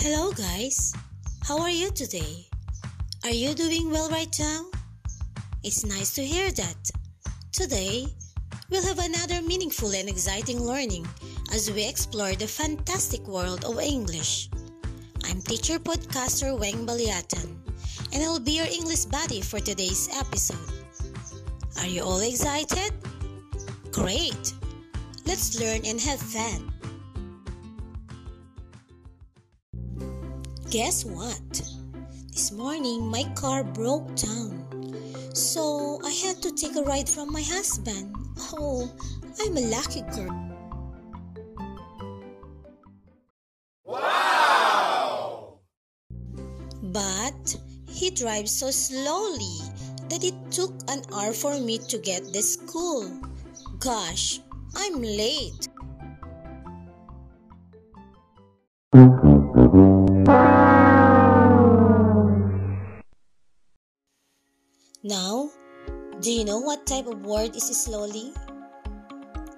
Hello, guys. How are you today? Are you doing well right now? It's nice to hear that. Today, we'll have another meaningful and exciting learning as we explore the fantastic world of English. I'm teacher podcaster Wang Baliatan, and I'll be your English buddy for today's episode. Are you all excited? Great! Let's learn and have fun. Guess what? This morning my car broke down. So I had to take a ride from my husband. Oh, I'm a lucky girl. Wow! But he drives so slowly that it took an hour for me to get to school. Gosh, I'm late. Now, do you know what type of word is slowly?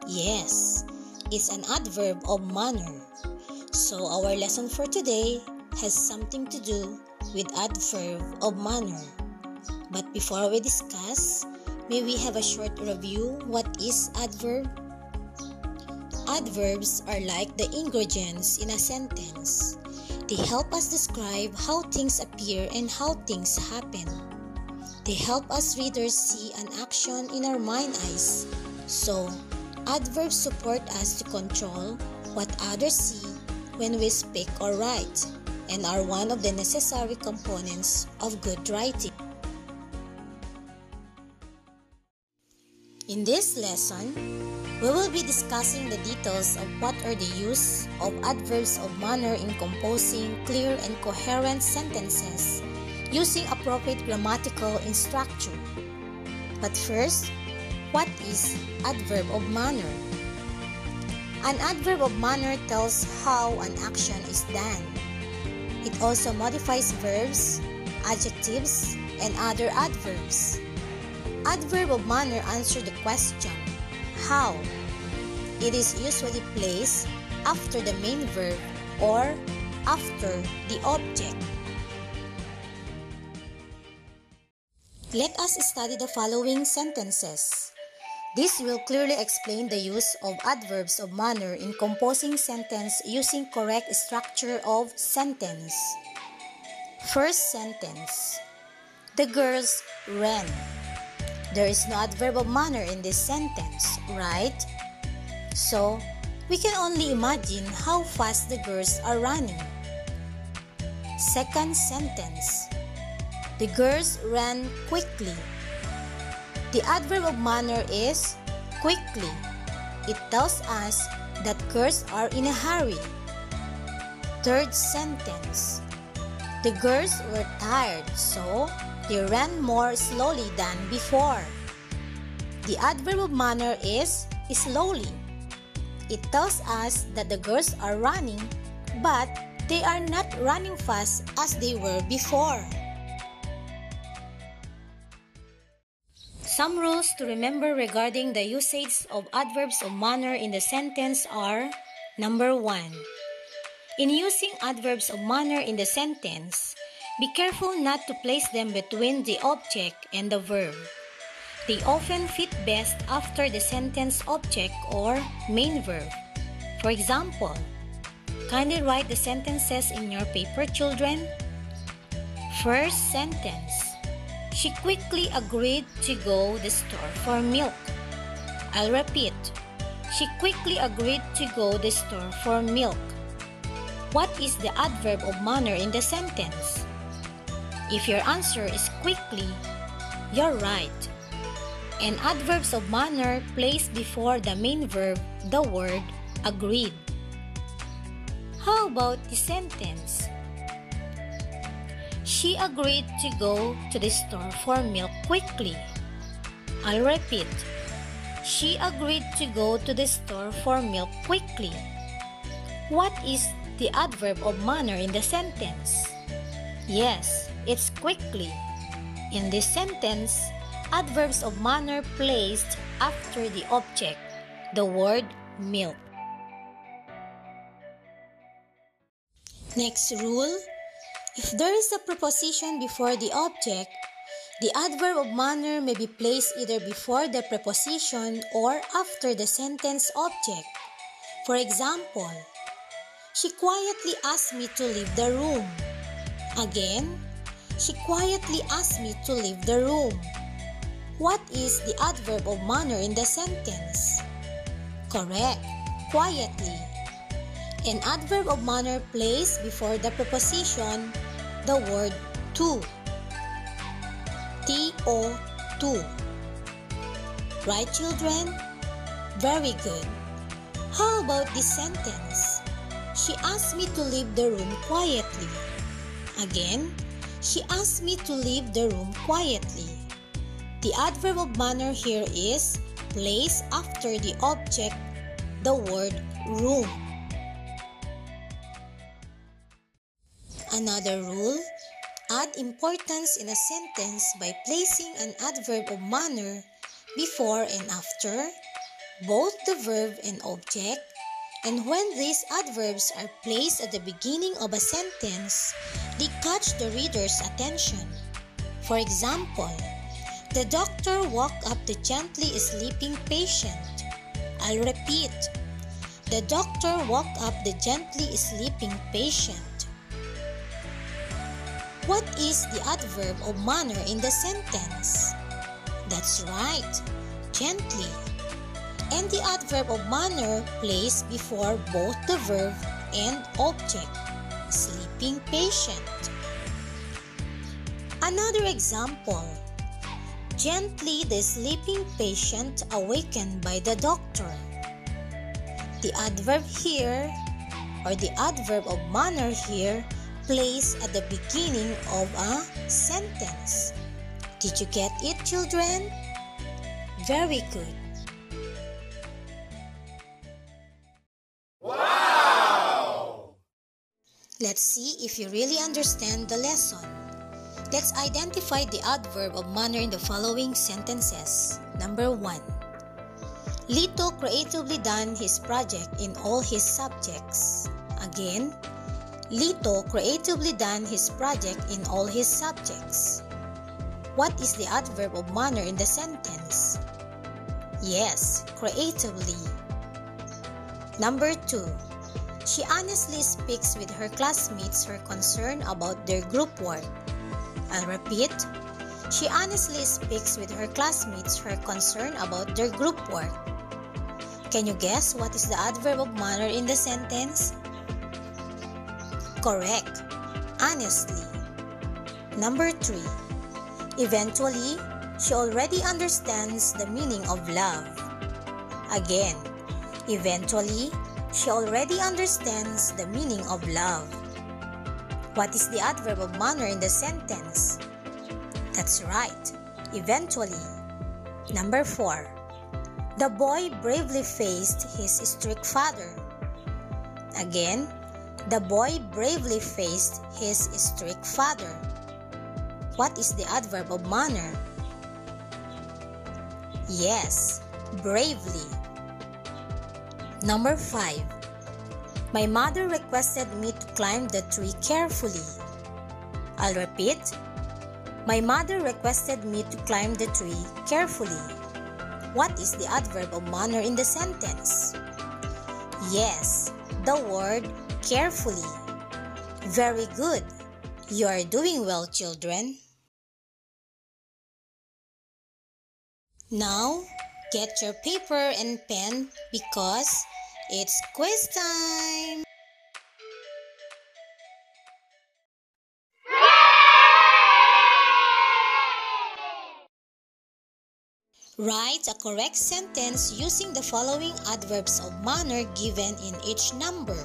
Yes, it's an adverb of manner. So our lesson for today has something to do with adverb of manner. But before we discuss, may we have a short review what is adverb? Adverbs are like the ingredients in a sentence. They help us describe how things appear and how things happen. They help us readers see an action in our mind eyes. So, adverbs support us to control what others see when we speak or write and are one of the necessary components of good writing. In this lesson, we will be discussing the details of what are the use of adverbs of manner in composing clear and coherent sentences using appropriate grammatical structure. But first, what is adverb of manner? An adverb of manner tells how an action is done. It also modifies verbs, adjectives, and other adverbs. Adverb of manner answer the question, how? It is usually placed after the main verb or after the object. Let us study the following sentences. This will clearly explain the use of adverbs of manner in composing sentence using correct structure of sentence. First sentence. The girls ran. There is no adverb of manner in this sentence, right? So, we can only imagine how fast the girls are running. Second sentence. The girls ran quickly. The adverb of manner is quickly. It tells us that girls are in a hurry. Third sentence. The girls were tired, so they ran more slowly than before. The adverb of manner is slowly. It tells us that the girls are running, but they are not running fast as they were before. Some rules to remember regarding the usage of adverbs of manner in the sentence are Number 1. In using adverbs of manner in the sentence, be careful not to place them between the object and the verb. They often fit best after the sentence object or main verb. For example, kindly write the sentences in your paper, children. First sentence she quickly agreed to go the store for milk. I'll repeat. She quickly agreed to go the store for milk. What is the adverb of manner in the sentence? If your answer is quickly, you're right. And adverbs of manner placed before the main verb, the word agreed. How about the sentence? She agreed to go to the store for milk quickly. I'll repeat. She agreed to go to the store for milk quickly. What is the adverb of manner in the sentence? Yes, it's quickly. In this sentence, adverbs of manner placed after the object, the word milk. Next rule If there is a preposition before the object, the adverb of manner may be placed either before the preposition or after the sentence object. For example, she quietly asked me to leave the room. Again, she quietly asked me to leave the room. What is the adverb of manner in the sentence? Correct, quietly. An adverb of manner placed before the preposition the word to. T-O, to. Right, children? Very good. How about this sentence? She asked me to leave the room quietly. Again, she asked me to leave the room quietly. The adverb of manner here is placed after the object, the word room. Another rule, add importance in a sentence by placing an adverb of manner before and after both the verb and object and when these adverbs are placed at the beginning of a sentence, they catch the reader's attention. For example, the doctor woke up the gently sleeping patient. I'll repeat. The doctor woke up the gently sleeping patient. What is the adverb of manner in the sentence? That's right, gently and the adverb of manner placed before both the verb and object, sleeping patient. Another example, gently the sleeping patient awakened by the doctor. The adverb here or the adverb of manner here placed at the beginning of a sentence. Did you get it, children? Very good. Let's see if you really understand the lesson. Let's identify the adverb of manner in the following sentences. Number 1. Lito creatively done his project in all his subjects. Again, Lito creatively done his project in all his subjects. What is the adverb of manner in the sentence? Yes, creatively. Number 2. She honestly speaks with her classmates her concern about their group work. I'll repeat. She honestly speaks with her classmates her concern about their group work. Can you guess what is the adverb of manner in the sentence? Correct. Honestly. Number 3. Eventually, she already understands the meaning of love. Again, eventually, she already understands the meaning of love. What is the adverb of manner in the sentence? That's right, eventually. Number 4. The boy bravely faced his strict father. Again, the boy bravely faced his strict father. What is the adverb of manner? Yes, bravely. Number 5. My mother requested me to climb the tree carefully. I'll repeat. My mother requested me to climb the tree carefully. What is the adverb of manner in the sentence? Yes, the word carefully. Very good. You are doing well, children. Now, get your paper and pen because it's quiz time! Write a correct sentence using the following adverbs of manner given in each number.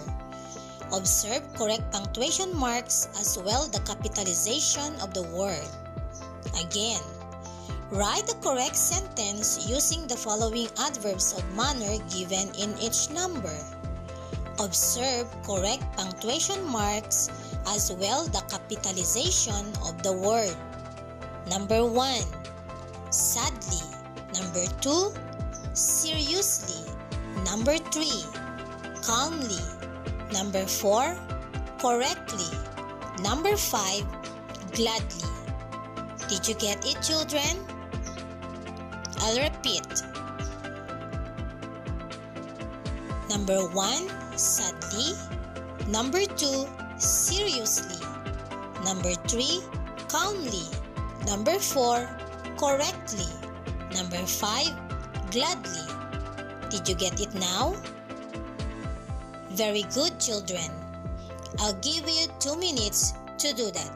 Observe correct punctuation marks as well the capitalization of the word. Again, Write the correct sentence using the following adverbs of manner given in each number. Observe correct punctuation marks as well the capitalization of the word. Number 1. Sadly. Number 2. Seriously. Number 3. Calmly. Number 4. correctly. Number 5, gladly. Did you get it, children? I'll repeat. Number 1, sadly. Number 2, seriously. Number 3, calmly. Number 4, correctly. Number 5, gladly. Did you get it now? Very good, children. I'll give you two minutes to do that.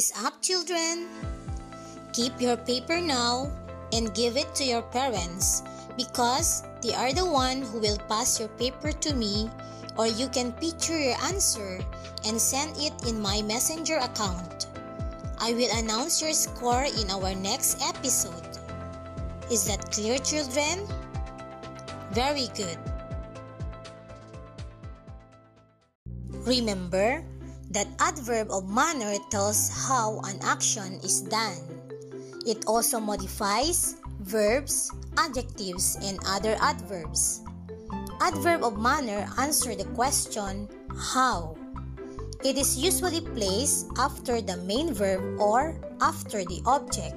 Is up, children. Keep your paper now and give it to your parents because they are the one who will pass your paper to me or you can picture your answer and send it in my messenger account. I will announce your score in our next episode. Is that clear, children? Very good. Remember, that adverb of manner tells how an action is done. It also modifies verbs, adjectives, and other adverbs. Adverb of manner answer the question how. It is usually placed after the main verb or after the object.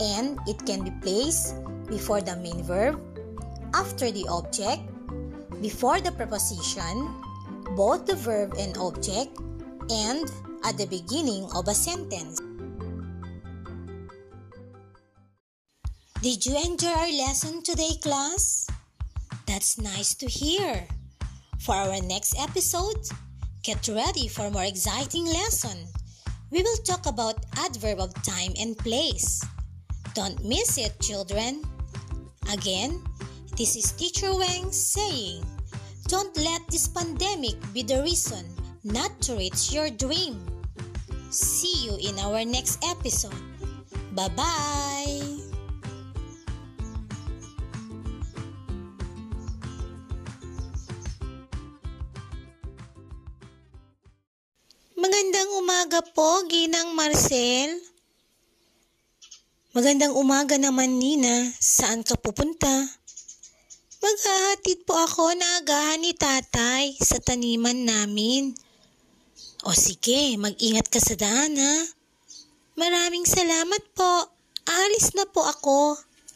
And it can be placed before the main verb, after the object, before the preposition, both the verb and object, and at the beginning of a sentence. Did you enjoy our lesson today, class? That's nice to hear. For our next episode, get ready for a more exciting lesson. We will talk about adverb of time and place. Don't miss it, children. Again, this is Teacher Wang saying, don't let this pandemic be the reason not to reach your dream. See you in our next episode. Bye bye. Magandang umaga po, Ginang Marcel. Magandang umaga naman, Nina. Saan ka pupunta? Maghahatid po ako na agahan ni tatay sa taniman namin. O sige, mag-ingat ka sa daan ha. Maraming salamat po. Alis na po ako.